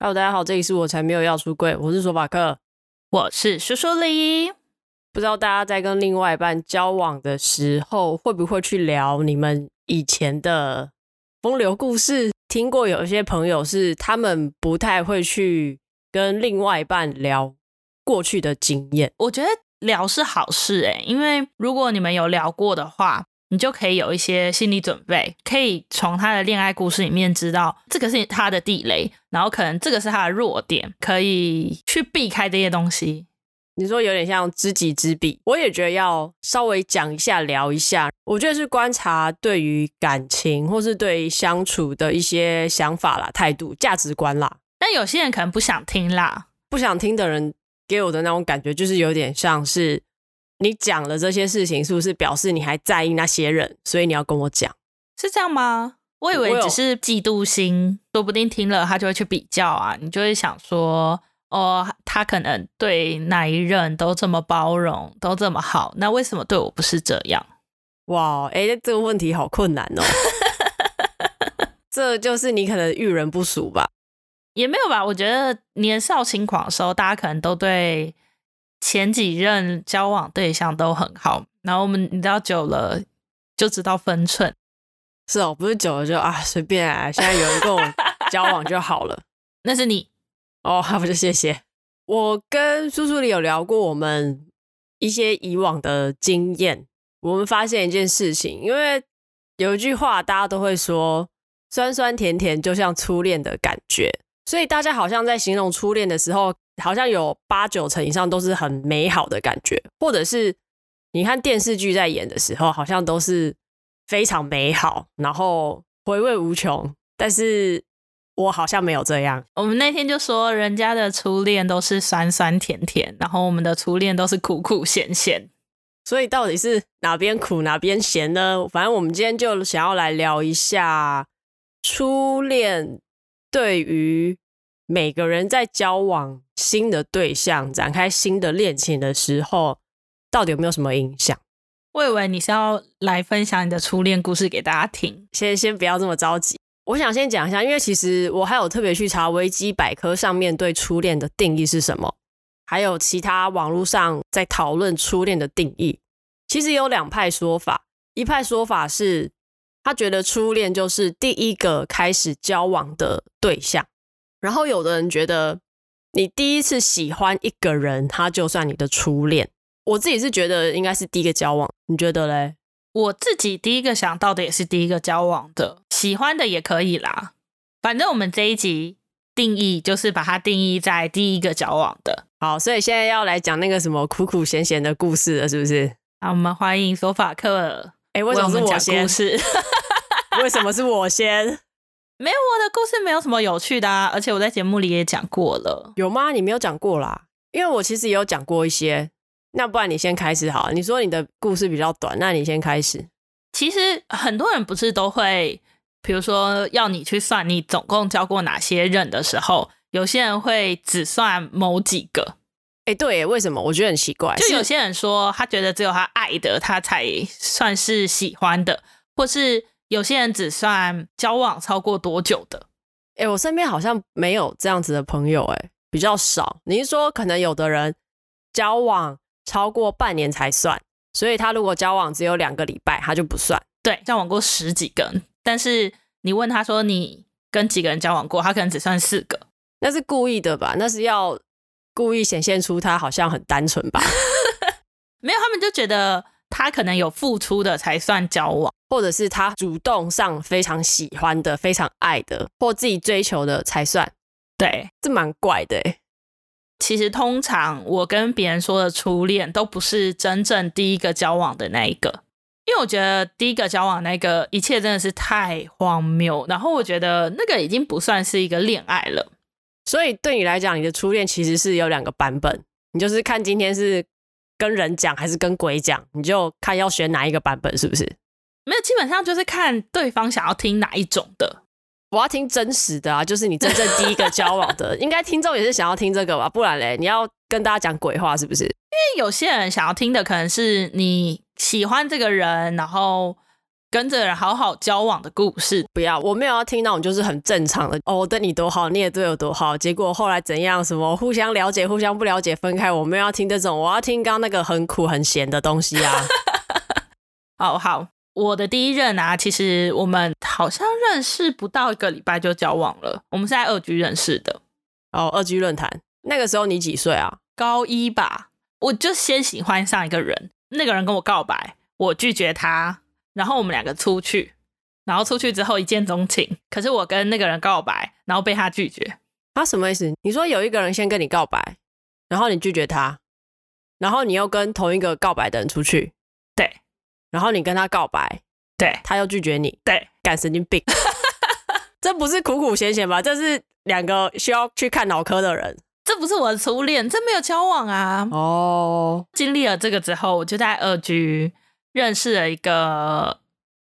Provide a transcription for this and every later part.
Hello，大家好，这里是我才没有要出柜，我是索法克，我是苏苏里。不知道大家在跟另外一半交往的时候，会不会去聊你们以前的风流故事？听过有一些朋友是他们不太会去跟另外一半聊过去的经验。我觉得聊是好事诶，因为如果你们有聊过的话。你就可以有一些心理准备，可以从他的恋爱故事里面知道这个是他的地雷，然后可能这个是他的弱点，可以去避开这些东西。你说有点像知己知彼，我也觉得要稍微讲一下，聊一下。我觉得是观察对于感情或是对于相处的一些想法啦、态度、价值观啦。但有些人可能不想听啦，不想听的人给我的那种感觉就是有点像是。你讲了这些事情，是不是表示你还在意那些人？所以你要跟我讲，是这样吗？我以为只是嫉妒心，说不定听了他就会去比较啊。你就会想说，哦，他可能对哪一任都这么包容，都这么好，那为什么对我不是这样？哇，哎，这个问题好困难哦。这就是你可能遇人不淑吧？也没有吧？我觉得年少轻狂的时候，大家可能都对。前几任交往对象都很好，然后我们你知道久了就知道分寸。是哦，不是久了就啊随便啊，现在有人跟我 交往就好了。那是你哦，那不就谢谢。我跟叔叔里有聊过我们一些以往的经验，我们发现一件事情，因为有一句话大家都会说，酸酸甜甜就像初恋的感觉，所以大家好像在形容初恋的时候。好像有八九成以上都是很美好的感觉，或者是你看电视剧在演的时候，好像都是非常美好，然后回味无穷。但是我好像没有这样。我们那天就说，人家的初恋都是酸酸甜甜，然后我们的初恋都是苦苦咸咸。所以到底是哪边苦哪边咸呢？反正我们今天就想要来聊一下初恋对于。每个人在交往新的对象、展开新的恋情的时候，到底有没有什么影响？我以为你是要来分享你的初恋故事给大家听。先先不要这么着急，我想先讲一下，因为其实我还有特别去查维基百科上面对初恋的定义是什么，还有其他网络上在讨论初恋的定义。其实有两派说法，一派说法是他觉得初恋就是第一个开始交往的对象。然后有的人觉得，你第一次喜欢一个人，他就算你的初恋。我自己是觉得应该是第一个交往，你觉得嘞？我自己第一个想到的也是第一个交往的，喜欢的也可以啦。反正我们这一集定义就是把它定义在第一个交往的。好，所以现在要来讲那个什么苦苦咸咸的故事了，是不是？好，我们欢迎索法克。哎，为什么是我先？为什么是我先？没有，我的故事没有什么有趣的啊，而且我在节目里也讲过了。有吗？你没有讲过啦，因为我其实也有讲过一些。那不然你先开始好了，你说你的故事比较短，那你先开始。其实很多人不是都会，比如说要你去算你总共交过哪些人的时候，有些人会只算某几个。哎，对，为什么？我觉得很奇怪。就有些人说，他觉得只有他爱的，他才算是喜欢的，或是。有些人只算交往超过多久的？哎、欸，我身边好像没有这样子的朋友、欸，哎，比较少。你是说可能有的人交往超过半年才算，所以他如果交往只有两个礼拜，他就不算。对，交往过十几个，但是你问他说你跟几个人交往过，他可能只算四个。那是故意的吧？那是要故意显现出他好像很单纯吧？没有，他们就觉得。他可能有付出的才算交往，或者是他主动上非常喜欢的、非常爱的，或自己追求的才算。对，这蛮怪的。其实通常我跟别人说的初恋都不是真正第一个交往的那一个，因为我觉得第一个交往那个一切真的是太荒谬，然后我觉得那个已经不算是一个恋爱了。所以对你来讲，你的初恋其实是有两个版本，你就是看今天是。跟人讲还是跟鬼讲，你就看要选哪一个版本，是不是？没有，基本上就是看对方想要听哪一种的。我要听真实的啊，就是你真正第一个交往的，应该听众也是想要听这个吧？不然嘞，你要跟大家讲鬼话，是不是？因为有些人想要听的可能是你喜欢这个人，然后跟着人好好交往的故事。不要，我没有要听那种就是很正常的哦，我对你多好，你也对我多好，结果后来怎样？什么互相了解，互相不了解，分开。我没有要听这种，我要听刚刚那个很苦很咸的东西啊。好好，我的第一任啊，其实我们好像认识不到一个礼拜就交往了。我们是在二居认识的。哦，二居论坛。那个时候你几岁啊？高一吧。我就先喜欢上一个人，那个人跟我告白，我拒绝他，然后我们两个出去，然后出去之后一见钟情。可是我跟那个人告白，然后被他拒绝。他什么意思？你说有一个人先跟你告白，然后你拒绝他，然后你又跟同一个告白的人出去，对，然后你跟他告白，对，他又拒绝你，对，干神经病。这不是苦苦咸咸吧？这是两个需要去看脑科的人。这不是我的初恋，这没有交往啊。哦，经历了这个之后，我就在二居认识了一个，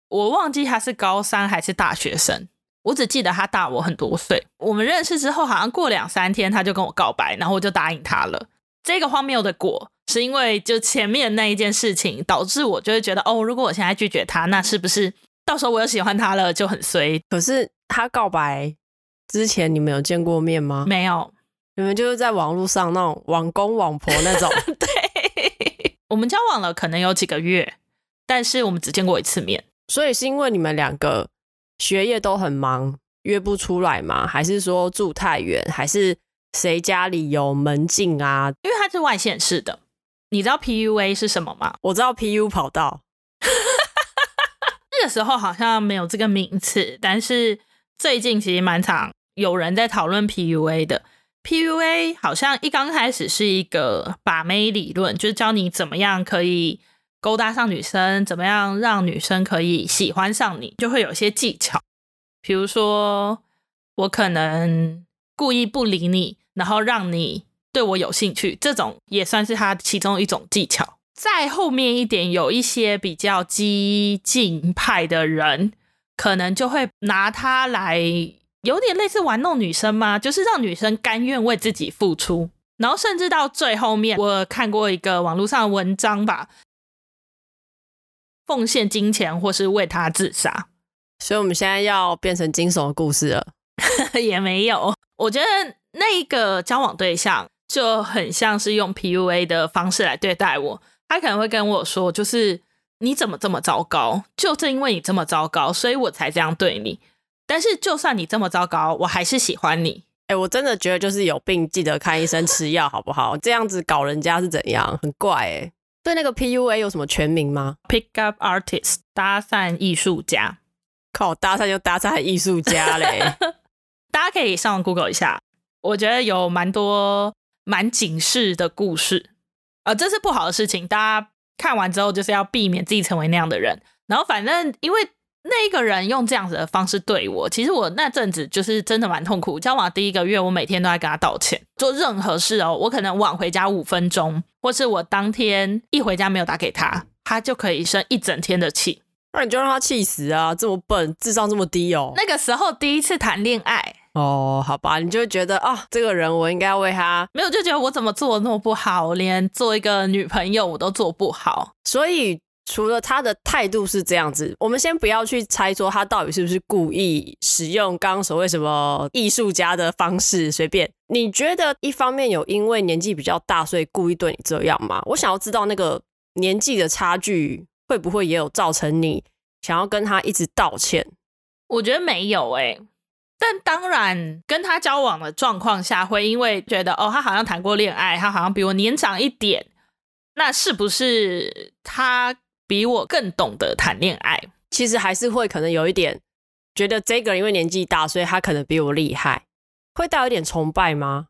我忘记他是高三还是大学生，我只记得他大我很多岁。我们认识之后，好像过两三天他就跟我告白，然后我就答应他了。这个荒谬的果是因为就前面那一件事情导致我就会觉得，哦，如果我现在拒绝他，那是不是到时候我又喜欢他了就很衰？可是他告白之前你们有见过面吗？没有。你们就是在网络上那种网公网婆那种，对，我们交往了可能有几个月，但是我们只见过一次面，所以是因为你们两个学业都很忙，约不出来吗？还是说住太远？还是谁家里有门禁啊？因为他是外县市的，你知道 PUA 是什么吗？我知道 PU 跑道，那个时候好像没有这个名词，但是最近其实蛮常有人在讨论 PUA 的。PUA 好像一刚开始是一个把妹理论，就是教你怎么样可以勾搭上女生，怎么样让女生可以喜欢上你，就会有些技巧。比如说，我可能故意不理你，然后让你对我有兴趣，这种也算是他其中一种技巧。再后面一点，有一些比较激进派的人，可能就会拿它来。有点类似玩弄女生吗？就是让女生甘愿为自己付出，然后甚至到最后面，我看过一个网络上的文章吧，奉献金钱或是为他自杀。所以我们现在要变成惊悚的故事了？也没有，我觉得那一个交往对象就很像是用 PUA 的方式来对待我，他可能会跟我说，就是你怎么这么糟糕？就正因为你这么糟糕，所以我才这样对你。但是，就算你这么糟糕，我还是喜欢你。哎、欸，我真的觉得就是有病，记得看医生吃药，好不好？这样子搞人家是怎样？很怪哎、欸。对，那个 PUA 有什么全名吗？Pick up artist，搭讪艺术家。靠，搭讪就搭讪艺术家 嘞。大家可以上网 Google 一下，我觉得有蛮多蛮警示的故事。呃，这是不好的事情，大家看完之后就是要避免自己成为那样的人。然后，反正因为。那个人用这样子的方式对我，其实我那阵子就是真的蛮痛苦。交往第一个月，我每天都在跟他道歉，做任何事哦，我可能晚回家五分钟，或是我当天一回家没有打给他，他就可以生一整天的气。那你就让他气死啊！这么笨，智商这么低哦。那个时候第一次谈恋爱哦，好吧，你就会觉得啊，这个人我应该要为他，没有就觉得我怎么做的那么不好，连做一个女朋友我都做不好，所以。除了他的态度是这样子，我们先不要去猜说他到底是不是故意使用刚刚所谓什么艺术家的方式，随便。你觉得一方面有因为年纪比较大，所以故意对你这样吗？我想要知道那个年纪的差距会不会也有造成你想要跟他一直道歉？我觉得没有哎、但当然跟他交往的状况下，会因为觉得哦，他好像谈过恋爱，他好像比我年长一点，那是不是他？比我更懂得谈恋爱，其实还是会可能有一点觉得这个人因为年纪大，所以他可能比我厉害，会带有一点崇拜吗？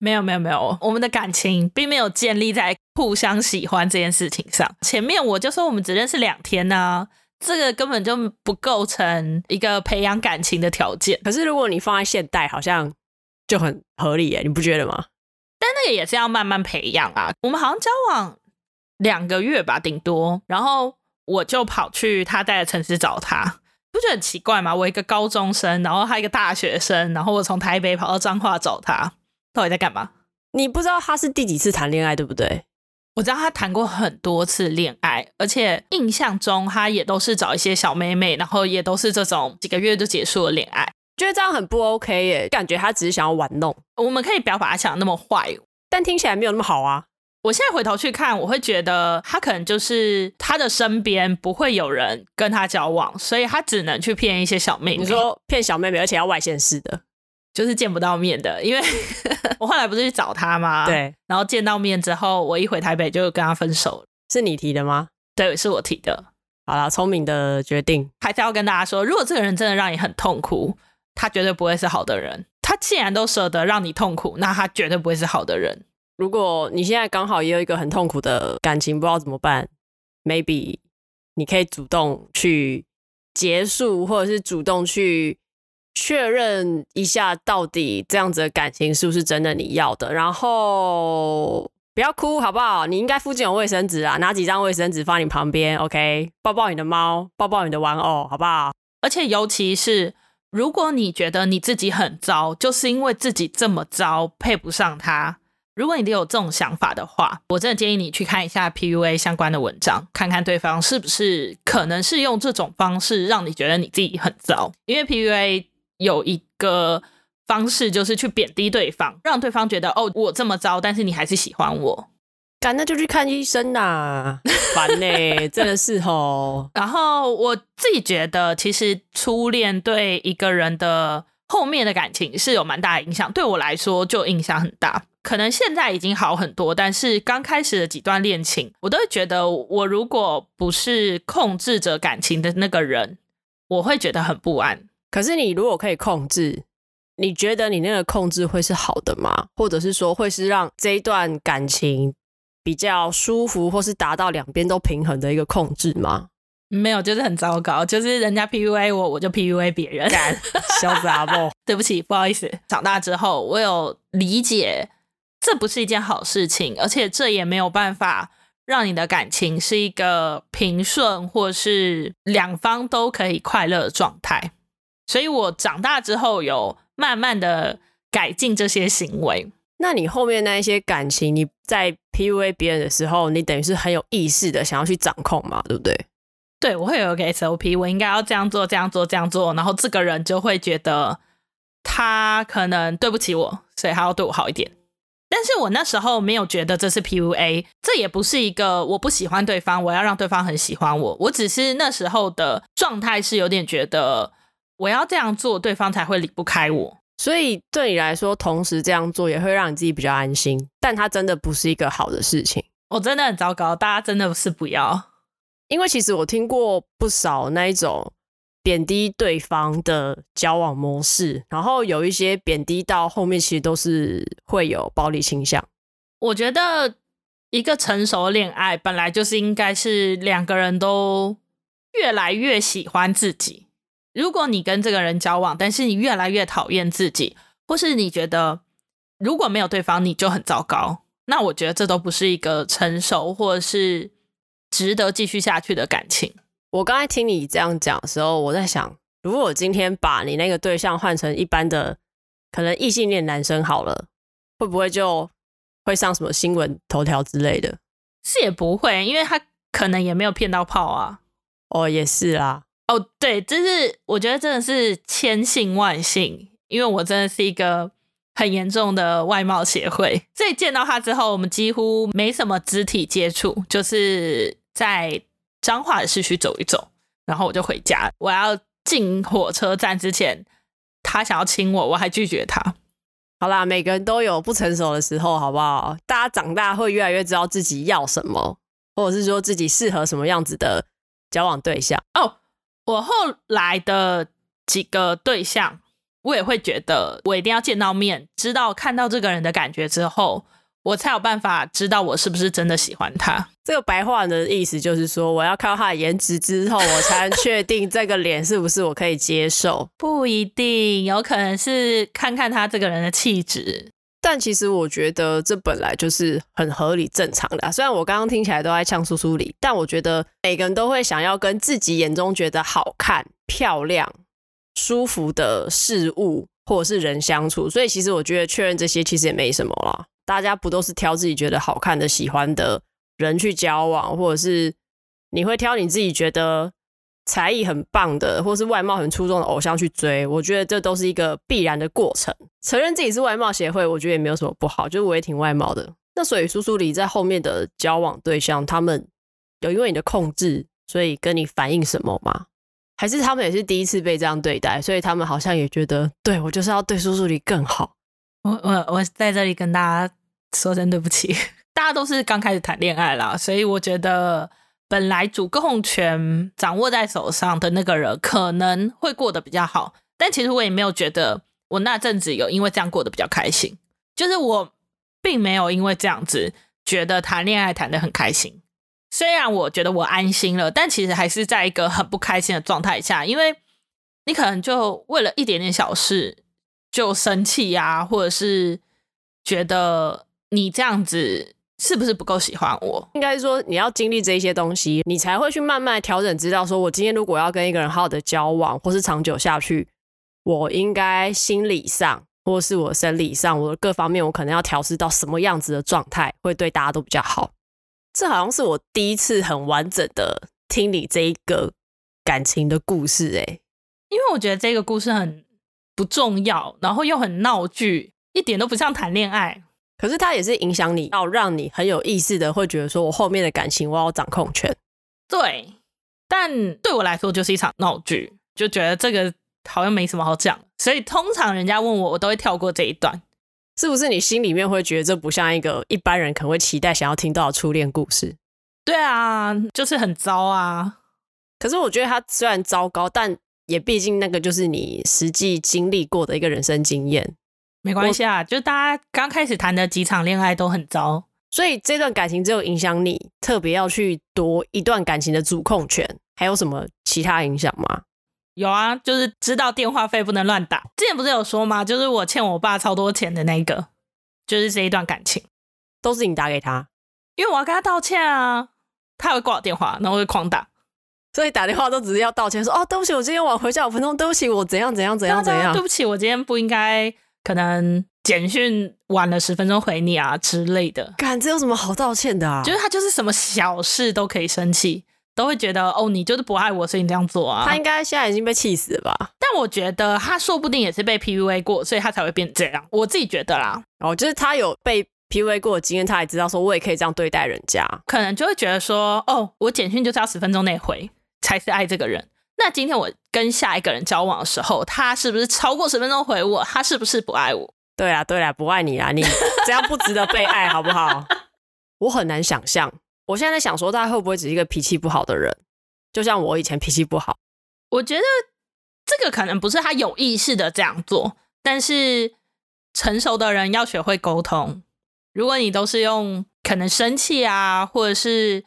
没有没有没有，我们的感情并没有建立在互相喜欢这件事情上。前面我就说我们只认识两天呢、啊，这个根本就不构成一个培养感情的条件。可是如果你放在现代，好像就很合理耶，你不觉得吗？但那个也是要慢慢培养啊。我们好像交往。两个月吧，顶多。然后我就跑去他在的城市找他，不觉得很奇怪吗？我一个高中生，然后他一个大学生，然后我从台北跑到彰化找他，到底在干嘛？你不知道他是第几次谈恋爱，对不对？我知道他谈过很多次恋爱，而且印象中他也都是找一些小妹妹，然后也都是这种几个月就结束了恋爱。觉得这样很不 OK 耶，感觉他只是想要玩弄。我们可以不要把他想的那么坏，但听起来没有那么好啊。我现在回头去看，我会觉得他可能就是他的身边不会有人跟他交往，所以他只能去骗一些小妹妹。你说骗小妹妹，而且要外县市的，就是见不到面的。因为 我后来不是去找他吗？对。然后见到面之后，我一回台北就跟他分手。是你提的吗？对，是我提的。好了，聪明的决定。还是要跟大家说，如果这个人真的让你很痛苦。他绝对不会是好的人。他既然都舍得让你痛苦，那他绝对不会是好的人。如果你现在刚好也有一个很痛苦的感情，不知道怎么办，maybe 你可以主动去结束，或者是主动去确认一下，到底这样子的感情是不是真的你要的。然后不要哭，好不好？你应该附近有卫生纸啊，拿几张卫生纸放你旁边，OK？抱抱你的猫，抱抱你的玩偶，好不好？而且尤其是。如果你觉得你自己很糟，就是因为自己这么糟，配不上他。如果你有这种想法的话，我真的建议你去看一下 PUA 相关的文章，看看对方是不是可能是用这种方式让你觉得你自己很糟。因为 PUA 有一个方式，就是去贬低对方，让对方觉得哦，我这么糟，但是你还是喜欢我。干，那就去看医生呐，烦呢、欸，真的是吼。然后我自己觉得，其实初恋对一个人的后面的感情是有蛮大的影响。对我来说，就影响很大。可能现在已经好很多，但是刚开始的几段恋情，我都会觉得，我如果不是控制着感情的那个人，我会觉得很不安。可是你如果可以控制，你觉得你那个控制会是好的吗？或者是说，会是让这一段感情？比较舒服，或是达到两边都平衡的一个控制吗？没有，就是很糟糕，就是人家 PUA 我，我就 PUA 别人。潇洒不？对不起，不好意思。长大之后，我有理解，这不是一件好事情，而且这也没有办法让你的感情是一个平顺，或是两方都可以快乐的状态。所以我长大之后，有慢慢的改进这些行为。那你后面那一些感情，你在 PUA 别人的时候，你等于是很有意识的想要去掌控嘛，对不对？对，我会有一个 SOP，我应该要这样做，这样做，这样做，然后这个人就会觉得他可能对不起我，所以他要对我好一点。但是我那时候没有觉得这是 PUA，这也不是一个我不喜欢对方，我要让对方很喜欢我。我只是那时候的状态是有点觉得我要这样做，对方才会离不开我。所以对你来说，同时这样做也会让你自己比较安心，但它真的不是一个好的事情。我真的很糟糕，大家真的是不要。因为其实我听过不少那一种贬低对方的交往模式，然后有一些贬低到后面，其实都是会有暴力倾向。我觉得一个成熟的恋爱本来就是应该是两个人都越来越喜欢自己。如果你跟这个人交往，但是你越来越讨厌自己，或是你觉得如果没有对方你就很糟糕，那我觉得这都不是一个成熟或是值得继续下去的感情。我刚才听你这样讲的时候，我在想，如果我今天把你那个对象换成一般的可能异性恋男生好了，会不会就会上什么新闻头条之类的？是也不会，因为他可能也没有骗到炮啊。哦，也是啊。哦，对，就是我觉得真的是千幸万幸，因为我真的是一个很严重的外貌协会，所以见到他之后，我们几乎没什么肢体接触，就是在彰化的市区走一走，然后我就回家。我要进火车站之前，他想要亲我，我还拒绝他。好啦，每个人都有不成熟的时候，好不好？大家长大会越来越知道自己要什么，或者是说自己适合什么样子的交往对象哦。我后来的几个对象，我也会觉得我一定要见到面，知道看到这个人的感觉之后，我才有办法知道我是不是真的喜欢他。这个白话的意思就是说，我要看到他的颜值之后，我才能确定这个脸是不是我可以接受。不一定，有可能是看看他这个人的气质。但其实我觉得这本来就是很合理正常的啊。虽然我刚刚听起来都在呛苏苏里，但我觉得每个人都会想要跟自己眼中觉得好看、漂亮、舒服的事物或者是人相处。所以其实我觉得确认这些其实也没什么啦。大家不都是挑自己觉得好看的、喜欢的，人去交往，或者是你会挑你自己觉得才艺很棒的，或是外貌很出众的偶像去追。我觉得这都是一个必然的过程。承认自己是外貌协会，我觉得也没有什么不好，就是我也挺外貌的。那所以苏苏里在后面的交往对象，他们有因为你的控制，所以跟你反映什么吗？还是他们也是第一次被这样对待，所以他们好像也觉得，对，我就是要对苏苏里更好。我我我在这里跟大家说声对不起，大家都是刚开始谈恋爱啦，所以我觉得本来主控权掌握在手上的那个人可能会过得比较好，但其实我也没有觉得我那阵子有因为这样过得比较开心，就是我并没有因为这样子觉得谈恋爱谈得很开心。虽然我觉得我安心了，但其实还是在一个很不开心的状态下，因为你可能就为了一点点小事就生气呀，或者是觉得你这样子是不是不够喜欢我？应该是说你要经历这些东西，你才会去慢慢调整，知道说我今天如果要跟一个人好好的交往，或是长久下去，我应该心理上或是我生理上，我的各方面，我可能要调试到什么样子的状态，会对大家都比较好。这好像是我第一次很完整的听你这一个感情的故事，哎，因为我觉得这个故事很不重要，然后又很闹剧，一点都不像谈恋爱。可是它也是影响你，要让你很有意识的会觉得说，我后面的感情我要掌控权。对，但对我来说就是一场闹剧，就觉得这个好像没什么好讲，所以通常人家问我，我都会跳过这一段。是不是你心里面会觉得这不像一个一般人可能会期待想要听到的初恋故事？对啊，就是很糟啊。可是我觉得他虽然糟糕，但也毕竟那个就是你实际经历过的一个人生经验。没关系啊，就大家刚开始谈的几场恋爱都很糟，所以这段感情只有影响你特别要去夺一段感情的主控权，还有什么其他影响吗？有啊，就是知道电话费不能乱打。之前不是有说吗？就是我欠我爸超多钱的那个，就是这一段感情，都是你打给他，因为我要跟他道歉啊。他会挂我电话，然后会狂打，所以打电话都只是要道歉，说哦，对不起，我今天晚回家五分钟，对不起，我怎样怎样怎样怎样，对不起，我今天不应该可能简讯晚了十分钟回你啊之类的。干，这有什么好道歉的啊？就是他就是什么小事都可以生气。都会觉得哦，你就是不爱我，所以你这样做啊。他应该现在已经被气死了吧？但我觉得他说不定也是被 PUA 过，所以他才会变这样。我自己觉得啦，哦，就是他有被 PUA 过的经验，他也知道说我也可以这样对待人家，可能就会觉得说，哦，我简讯就是要十分钟内回才是爱这个人。那今天我跟下一个人交往的时候，他是不是超过十分钟回我？他是不是不爱我？对啊，对啊，不爱你啊，你这样不值得被爱，好不好？我很难想象。我现在在想说，他会不会只是一个脾气不好的人？就像我以前脾气不好。我觉得这个可能不是他有意识的这样做，但是成熟的人要学会沟通。如果你都是用可能生气啊，或者是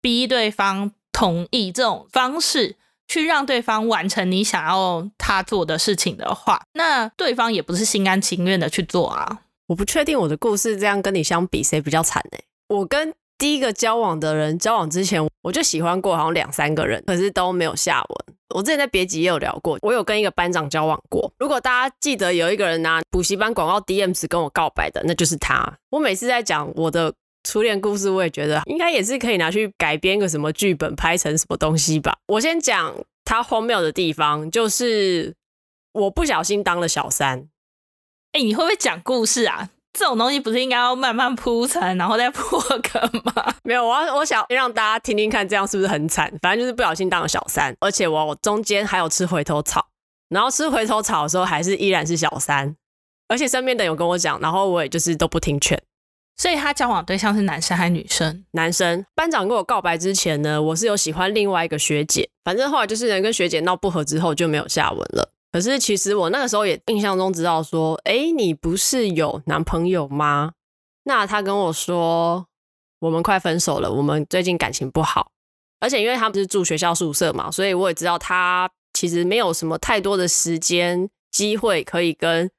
逼对方同意这种方式去让对方完成你想要他做的事情的话，那对方也不是心甘情愿的去做啊。我不确定我的故事这样跟你相比，谁比较惨呢？我跟第一个交往的人，交往之前我就喜欢过好像两三个人，可是都没有下文。我之前在别集也有聊过，我有跟一个班长交往过。如果大家记得有一个人拿补习班广告 DMs 跟我告白的，那就是他。我每次在讲我的初恋故事，我也觉得应该也是可以拿去改编个什么剧本，拍成什么东西吧。我先讲它荒谬的地方，就是我不小心当了小三。哎，你会不会讲故事啊？这种东西不是应该要慢慢铺陈，然后再破梗吗？没有，我要我想让大家听听看，这样是不是很惨？反正就是不小心当了小三，而且我中间还有吃回头草，然后吃回头草的时候还是依然是小三，而且身边的有跟我讲，然后我也就是都不听劝。所以他交往对象是男生还是女生？男生。班长跟我告白之前呢，我是有喜欢另外一个学姐，反正后来就是人跟学姐闹不和之后就没有下文了。可是其实我那个时候也印象中知道说，哎，你不是有男朋友吗？那他跟我说，我们快分手了，我们最近感情不好，而且因为他不是住学校宿舍嘛，所以我也知道他其实没有什么太多的时间机会可以跟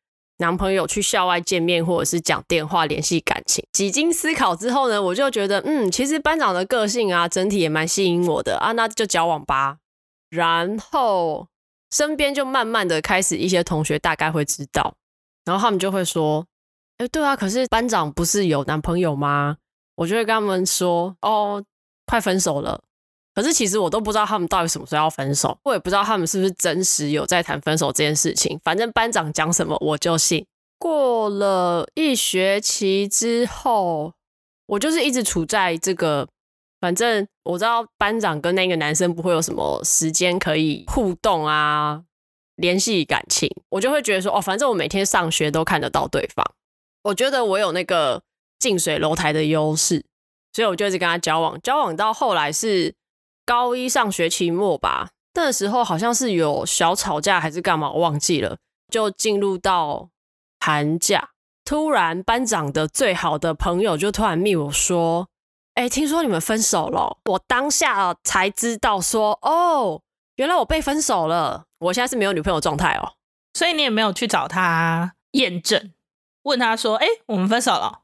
男朋友去校外见面，或者是讲电话联系感情。几经思考之后呢，我就觉得，嗯，其实班长的个性啊，整体也蛮吸引我的啊，那就交往吧。然后。身边就慢慢的开始，一些同学大概会知道，然后他们就会说：“哎，对啊，可是班长不是有男朋友吗？我就会跟他们说：“哦，快分手了。”可是其实我都不知道他们到底什么时候要分手，我也不知道他们是不是真实有在谈分手这件事情。反正班长讲什么我就信。过了一学期之后，我就是一直处在这个，反正我知道班长跟那个男生不会有什么时间可以互动啊，联系感情，我就会觉得说，哦，反正我每天上学都看得到对方，我觉得我有那个近水楼台的优势，所以我就一直跟他交往，交往到后来是。高一上学期末吧，那时候好像是有小吵架还是干嘛，我忘记了。就进入到寒假，突然班长的最好的朋友就突然密我说：“哎，听说你们分手了。”我当下才知道说：“哦，原来我被分手了。”我现在是没有女朋友状态哦，所以你也没有去找他验证，问他说：“哎，我们分手了？”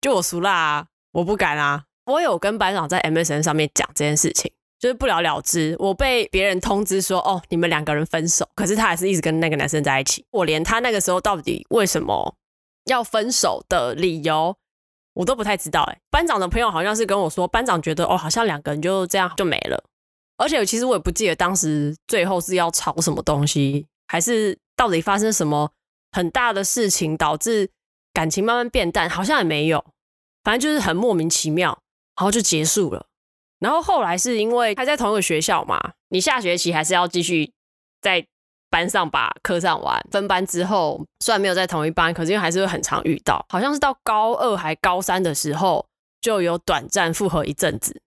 就我俗啦啊，我不敢啊。我有跟班长在 MSN 上面讲这件事情。就是不了了之，我被别人通知说，哦，你们两个人分手，可是他还是一直跟那个男生在一起。我连他那个时候到底为什么要分手的理由，我都不太知道。哎，班长的朋友好像是跟我说，班长觉得哦，好像两个人就这样就没了。而且其实我也不记得当时最后是要吵什么东西，还是到底发生什么很大的事情导致感情慢慢变淡，好像也没有。反正就是很莫名其妙，然后就结束了。然后后来是因为还在同一个学校嘛，你下学期还是要继续在班上把课上完。分班之后，虽然没有在同一班，可是因为还是会很常遇到。好像是到高二还高三的时候，就有短暂复合一阵子。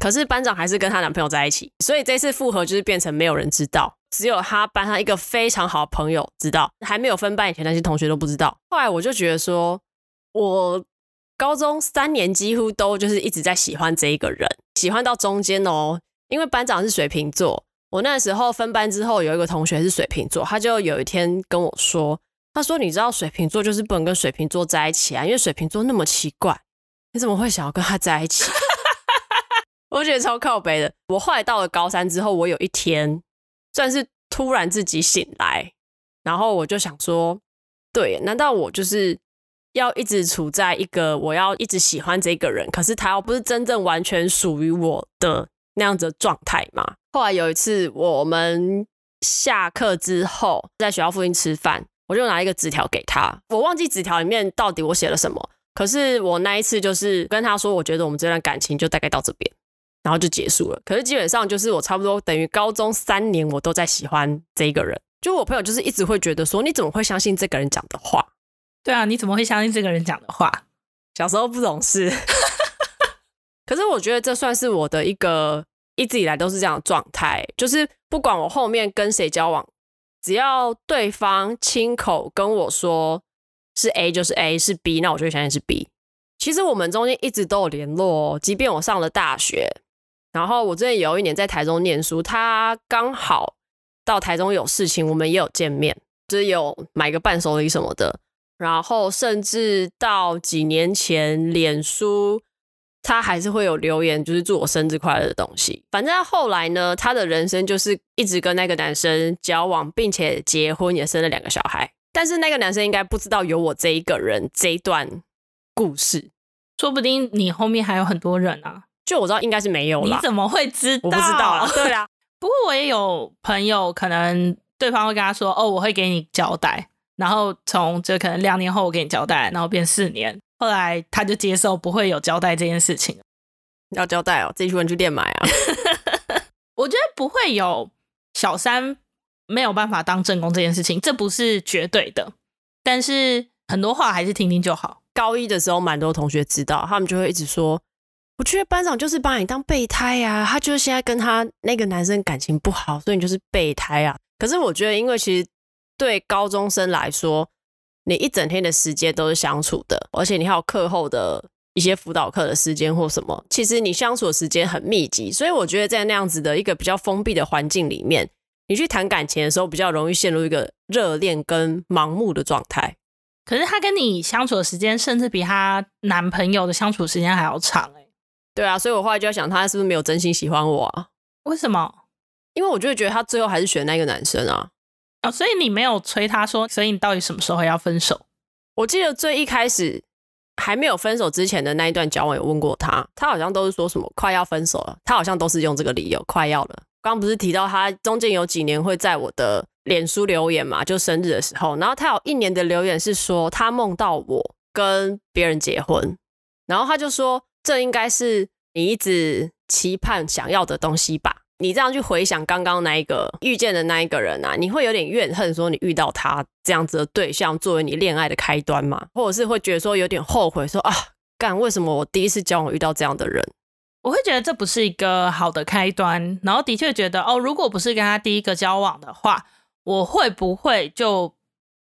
可是班长还是跟她男朋友在一起，所以这次复合就是变成没有人知道，只有她班上一个非常好的朋友知道。还没有分班以前，那些同学都不知道。后来我就觉得说，我。高中三年几乎都就是一直在喜欢这一个人，喜欢到中间哦，因为班长是水瓶座，我那时候分班之后有一个同学是水瓶座，他就有一天跟我说，他说你知道水瓶座就是不能跟水瓶座在一起啊，因为水瓶座那么奇怪，你怎么会想要跟他在一起？我觉得超靠北的。我后来到了高三之后，我有一天算是突然自己醒来，然后我就想说，对，难道我就是？要一直处在一个我要一直喜欢这个人，可是他又不是真正完全属于我的那样子的状态嘛。后来有一次我们下课之后在学校附近吃饭，我就拿一个纸条给他，我忘记纸条里面到底我写了什么。可是我那一次就是跟他说，我觉得我们这段感情就大概到这边，然后就结束了。可是基本上就是我差不多等于高中三年我都在喜欢这一个人，就我朋友就是一直会觉得说，你怎么会相信这个人讲的话？对啊，你怎么会相信这个人讲的话？小时候不懂事，可是我觉得这算是我的一个一直以来都是这样的状态，就是不管我后面跟谁交往，只要对方亲口跟我说是 A 就是 A，是 B，那我就会相信是 B。其实我们中间一直都有联络哦，即便我上了大学，然后我之前有一年在台中念书，他刚好到台中有事情，我们也有见面，就是有买个伴手礼什么的。然后甚至到几年前，脸书他还是会有留言，就是祝我生日快乐的东西。反正后来呢，他的人生就是一直跟那个男生交往，并且结婚，也生了两个小孩。但是那个男生应该不知道有我这一个人这一段故事，说不定你后面还有很多人啊。就我知道应该是没有了。你怎么会知道？我不知道啊。对啊，不过我也有朋友，可能对方会跟他说：“哦，我会给你交代。”然后从这可能两年后我给你交代，然后变四年，后来他就接受不会有交代这件事情。要交代哦，自己去文具店买啊。我觉得不会有小三没有办法当正宫这件事情，这不是绝对的。但是很多话还是听听就好。高一的时候，蛮多同学知道，他们就会一直说：“我觉得班长就是把你当备胎啊，他就是现在跟他那个男生感情不好，所以你就是备胎啊。”可是我觉得，因为其实。对高中生来说，你一整天的时间都是相处的，而且你还有课后的一些辅导课的时间或什么，其实你相处的时间很密集，所以我觉得在那样子的一个比较封闭的环境里面，你去谈感情的时候，比较容易陷入一个热恋跟盲目的状态。可是她跟你相处的时间，甚至比她男朋友的相处时间还要长欸。对啊，所以我后来就在想，她是不是没有真心喜欢我啊？为什么？因为我就会觉得她最后还是选那个男生啊。哦，所以你没有催他说，所以你到底什么时候要分手？我记得最一开始还没有分手之前的那一段交往，有问过他，他好像都是说什么快要分手了，他好像都是用这个理由快要了。刚不是提到他中间有几年会在我的脸书留言嘛，就生日的时候，然后他有一年的留言是说他梦到我跟别人结婚，然后他就说这应该是你一直期盼想要的东西吧。你这样去回想刚刚那一个遇见的那一个人啊，你会有点怨恨，说你遇到他这样子的对象作为你恋爱的开端吗？或者是会觉得说有点后悔，说啊，干为什么我第一次交往遇到这样的人？我会觉得这不是一个好的开端，然后的确觉得哦，如果不是跟他第一个交往的话，我会不会就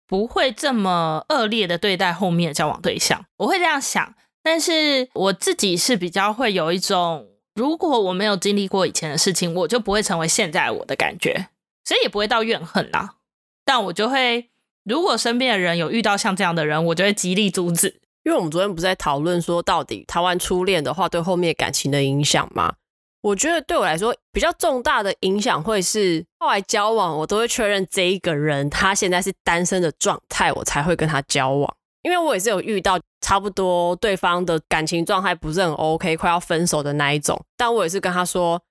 不会这么恶劣的对待后面的交往对象？我会这样想，但是我自己是比较会有一种。如果我没有经历过以前的事情，我就不会成为现在我的感觉，所以也不会到怨恨啦。但我就会，如果身边的人有遇到像这样的人，我就会极力阻止。因为我们昨天不是在讨论说，到底谈完初恋的话对后面感情的影响吗？我觉得对我来说比较重大的影响会是后来交往，我都会确认这一个人他现在是单身的状态，我才会跟他交往。因为我也是有遇到差不多对方的感情状态不是很 OK，快要分手的那一种，但我也是跟他说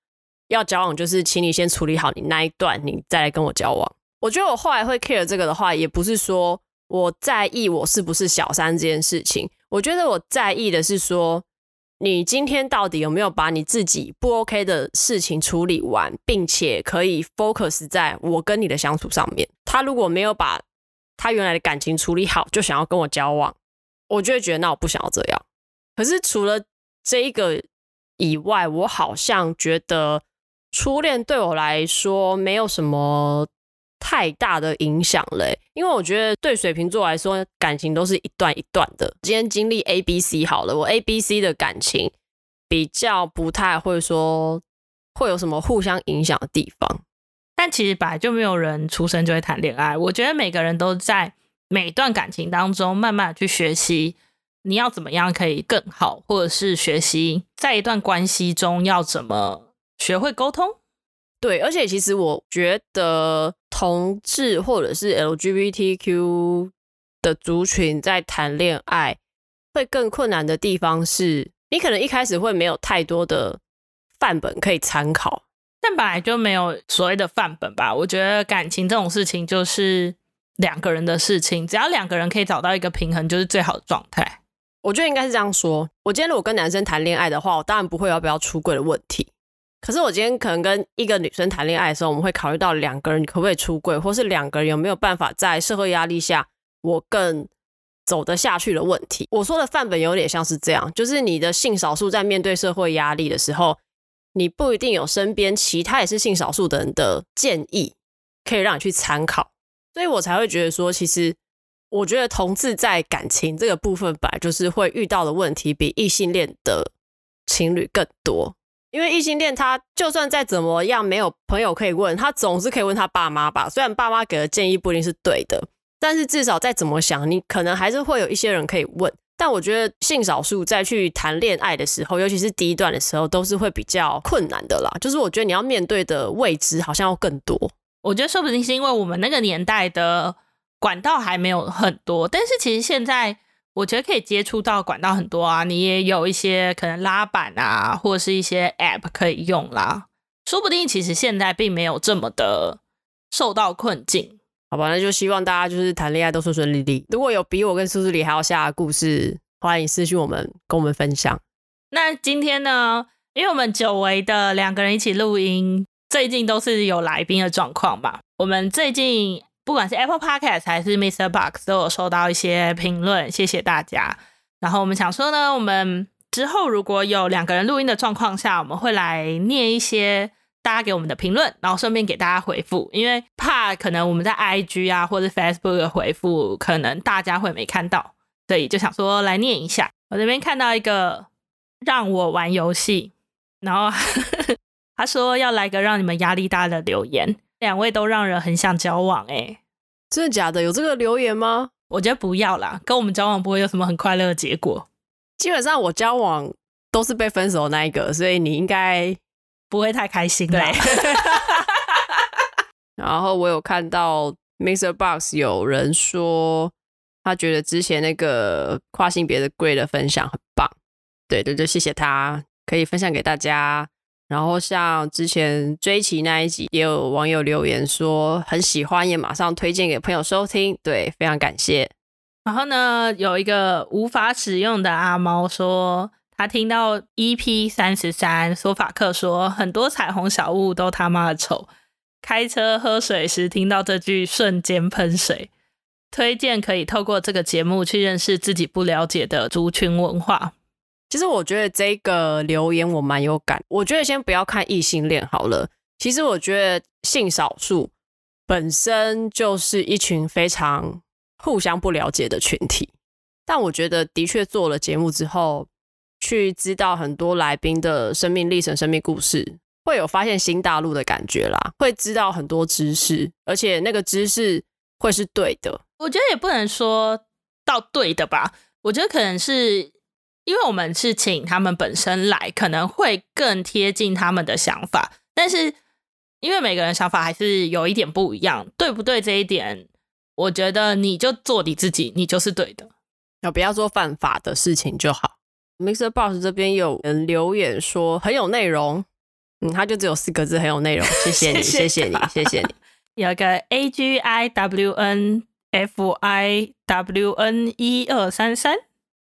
要交往，就是请你先处理好你那一段，你再来跟我交往。我觉得我后来会 care 这个的话，也不是说我在意我是不是小三这件事情，我觉得我在意的是说你今天到底有没有把你自己不 OK 的事情处理完，并且可以 focus 在我跟你的相处上面。他如果没有把他原来的感情处理好，就想要跟我交往，我就会觉得那我不想要这样。可是除了这一个以外，我好像觉得初恋对我来说没有什么太大的影响嘞。因为我觉得对水瓶座来说，感情都是一段一段的。今天经历 A、B、C 好了，我 A、B、C 的感情比较不太会说会有什么互相影响的地方。但其实本来就没有人出生就会谈恋爱。我觉得每个人都在每段感情当中慢慢去学习，你要怎么样可以更好，或者是学习在一段关系中要怎么学会沟通。对，而且其实我觉得同志或者是 LGBTQ 的族群在谈恋爱会更困难的地方是，你可能一开始会没有太多的范本可以参考。但本来就没有所谓的范本吧。我觉得感情这种事情就是两个人的事情，只要两个人可以找到一个平衡，就是最好的状态。我觉得应该是这样说。我今天如果跟男生谈恋爱的话，我当然不会要不要出柜的问题。可是我今天可能跟一个女生谈恋爱的时候，我们会考虑到两个人可不可以出柜，或是两个人有没有办法在社会压力下我更走得下去的问题。我说的范本有点像是这样，就是你的性少数在面对社会压力的时候。你不一定有身边其他也是性少数的人的建议可以让你去参考，所以我才会觉得说，其实我觉得同志在感情这个部分本来就是会遇到的问题比异性恋的情侣更多，因为异性恋他就算再怎么样没有朋友可以问，他总是可以问他爸妈吧，虽然爸妈给的建议不一定是对的，但是至少再怎么想，你可能还是会有一些人可以问。但我觉得性少数在去谈恋爱的时候，尤其是第一段的时候，都是会比较困难的啦。就是我觉得你要面对的未知好像要更多。我觉得说不定是因为我们那个年代的管道还没有很多，但是其实现在我觉得可以接触到管道很多啊。你也有一些可能拉板啊，或者是一些 App 可以用啦。说不定其实现在并没有这么的受到困境。好吧，那就希望大家就是谈恋爱都顺顺利利。如果有比我跟苏苏里还要下的故事，欢迎私讯我们，跟我们分享。那今天呢，因为我们久违的两个人一起录音，最近都是有来宾的状况吧。我们最近不管是 Apple Podcast 还是 Mr. Box，都有收到一些评论，谢谢大家。然后我们想说呢，我们之后如果有两个人录音的状况下，我们会来念一些。大家给我们的评论，然后顺便给大家回复，因为怕可能我们在 IG 啊或者 Facebook 的回复，可能大家会没看到，所以就想说来念一下。我这边看到一个让我玩游戏，然后 他说要来个让你们压力大的留言，两位都让人很想交往，哎，真的假的？有这个留言吗？我觉得不要啦，跟我们交往不会有什么很快乐的结果。基本上我交往都是被分手的那一个，所以你应该。不会太开心，对。然后我有看到 MixerBox 有人说他觉得之前那个跨性别的 Grey 的分享很棒，对对对，谢谢他可以分享给大家。然后像之前追奇那一集，也有网友留言说很喜欢，也马上推荐给朋友收听，对，非常感谢。然后呢，有一个无法使用的阿猫说，他听到 EP 三十三说法克说很多彩虹小物都他妈的丑，开车喝水时听到这句瞬间喷水。推荐可以透过这个节目去认识自己不了解的族群文化。其实我觉得这个留言我蛮有感。我觉得先不要看异性恋好了。其实我觉得性少数本身就是一群非常互相不了解的群体。但我觉得的确做了节目之后，去知道很多来宾的生命历程、生命故事，会有发现新大陆的感觉啦。会知道很多知识，而且那个知识会是对的。我觉得也不能说到对的吧，我觉得可能是因为我们是请他们本身来，可能会更贴近他们的想法。但是因为每个人想法还是有一点不一样，对不对？这一点，我觉得你就做你自己，你就是对的。要不要做犯法的事情就好。Mr. Boss 这边有人留言说很有内容，嗯，他就只有四个字，很有内容。谢谢你，谢谢你，谢谢你。有一个 A G I W N。F I W N 一二三三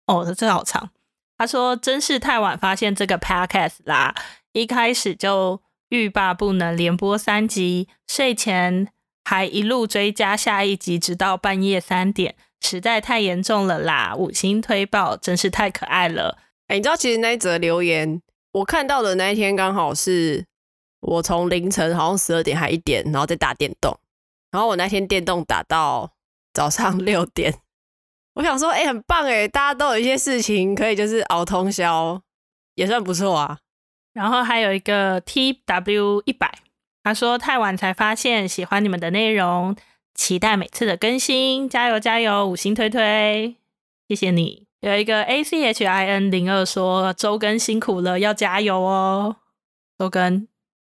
哦，这好长。他说：“真是太晚发现这个 podcast 啦，一开始就欲罢不能，连播三集，睡前还一路追加下一集，直到半夜三点，实在太严重了啦！五星推爆，真是太可爱了。”哎，你知道其实那一则留言我看到的那一天，刚好是我从凌晨好像十二点还一点，然后再打电动，然后我那天电动打到。早上六点，我想说，哎、欸，很棒哎，大家都有一些事情可以就是熬通宵，也算不错啊。然后还有一个 T W 一百，他说太晚才发现，喜欢你们的内容，期待每次的更新，加油加油，五星推推，谢谢你。有一个 A C H I N 零二说周更辛苦了，要加油哦，周更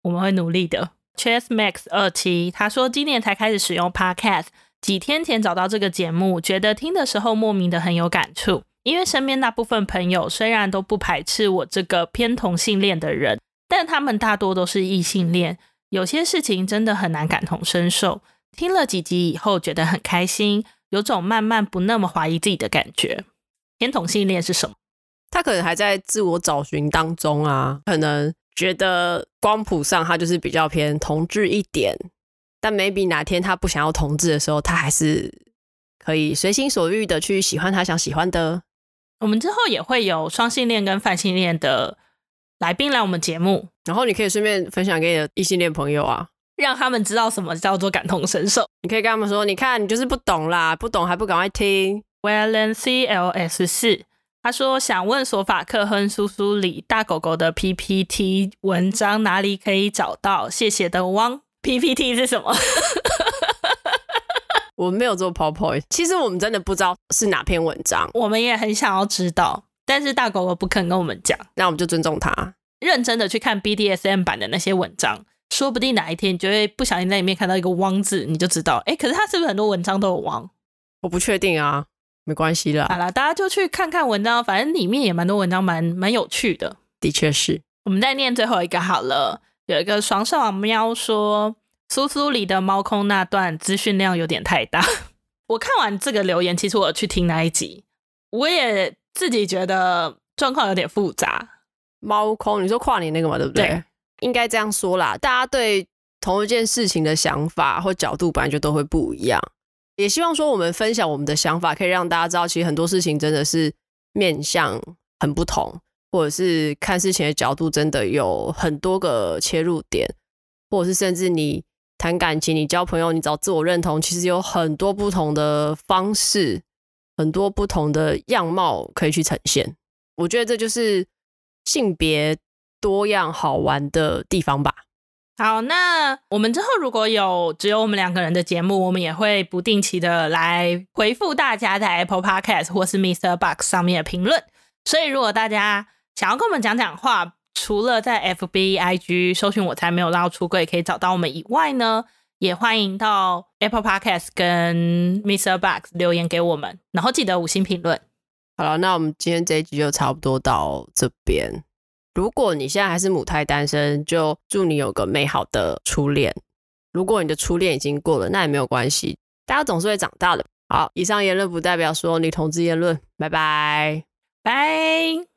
我们会努力的。Chess Max 二七他说今年才开始使用 Podcast。几天前找到这个节目，觉得听的时候莫名的很有感触，因为身边大部分朋友虽然都不排斥我这个偏同性恋的人，但他们大多都是异性恋，有些事情真的很难感同身受。听了几集以后，觉得很开心，有种慢慢不那么怀疑自己的感觉。偏同性恋是什么？他可能还在自我找寻当中啊，可能觉得光谱上他就是比较偏同志一点。但 maybe 哪天他不想要同志的时候，他还是可以随心所欲的去喜欢他想喜欢的。我们之后也会有双性恋跟泛性恋的来宾来我们节目，然后你可以顺便分享给你的异性恋朋友啊，让他们知道什么叫做感同身受。你可以跟他们说，你看你就是不懂啦，不懂还不赶快听。Wellen C L S 四，他说想问索法克亨叔叔里大狗狗的 PPT 文章哪里可以找到？谢谢的汪。PPT 是什么？我们没有做 PowerPoint。其实我们真的不知道是哪篇文章，我们也很想要知道，但是大狗狗不肯跟我们讲，那我们就尊重他，认真的去看 BDSM 版的那些文章，说不定哪一天你就会不小心在里面看到一个“汪”字，你就知道，哎，可是它是不是很多文章都有“汪”？我不确定啊，没关系啦。好了，大家就去看看文章，反正里面也蛮多文章蛮，蛮蛮有趣的。的确是，我们再念最后一个好了。有一个爽爽喵说：“苏苏里的猫空那段资讯量有点太大。”我看完这个留言，其实我有去听那一集，我也自己觉得状况有点复杂。猫空，你说跨年那个嘛，对不对？对，应该这样说啦。大家对同一件事情的想法或角度，本来就都会不一样。也希望说，我们分享我们的想法，可以让大家知道，其实很多事情真的是面向很不同。或者是看事情的角度，真的有很多个切入点，或者是甚至你谈感情、你交朋友、你找自我认同，其实有很多不同的方式，很多不同的样貌可以去呈现。我觉得这就是性别多样好玩的地方吧。好，那我们之后如果有只有我们两个人的节目，我们也会不定期的来回复大家在 Apple Podcast 或是 MixerBox 上面的评论。所以如果大家想要跟我们讲讲话，除了在 FB、IG 搜寻“我才没有让出柜”可以找到我们以外呢，也欢迎到 Apple Podcast 跟 Mr. Box 留言给我们，然后记得五星评论。好了，那我们今天这一集就差不多到这边。如果你现在还是母胎单身，就祝你有个美好的初恋。如果你的初恋已经过了，那也没有关系，大家总是会长大的。好，以上言论不代表说女同志言论，拜拜，拜。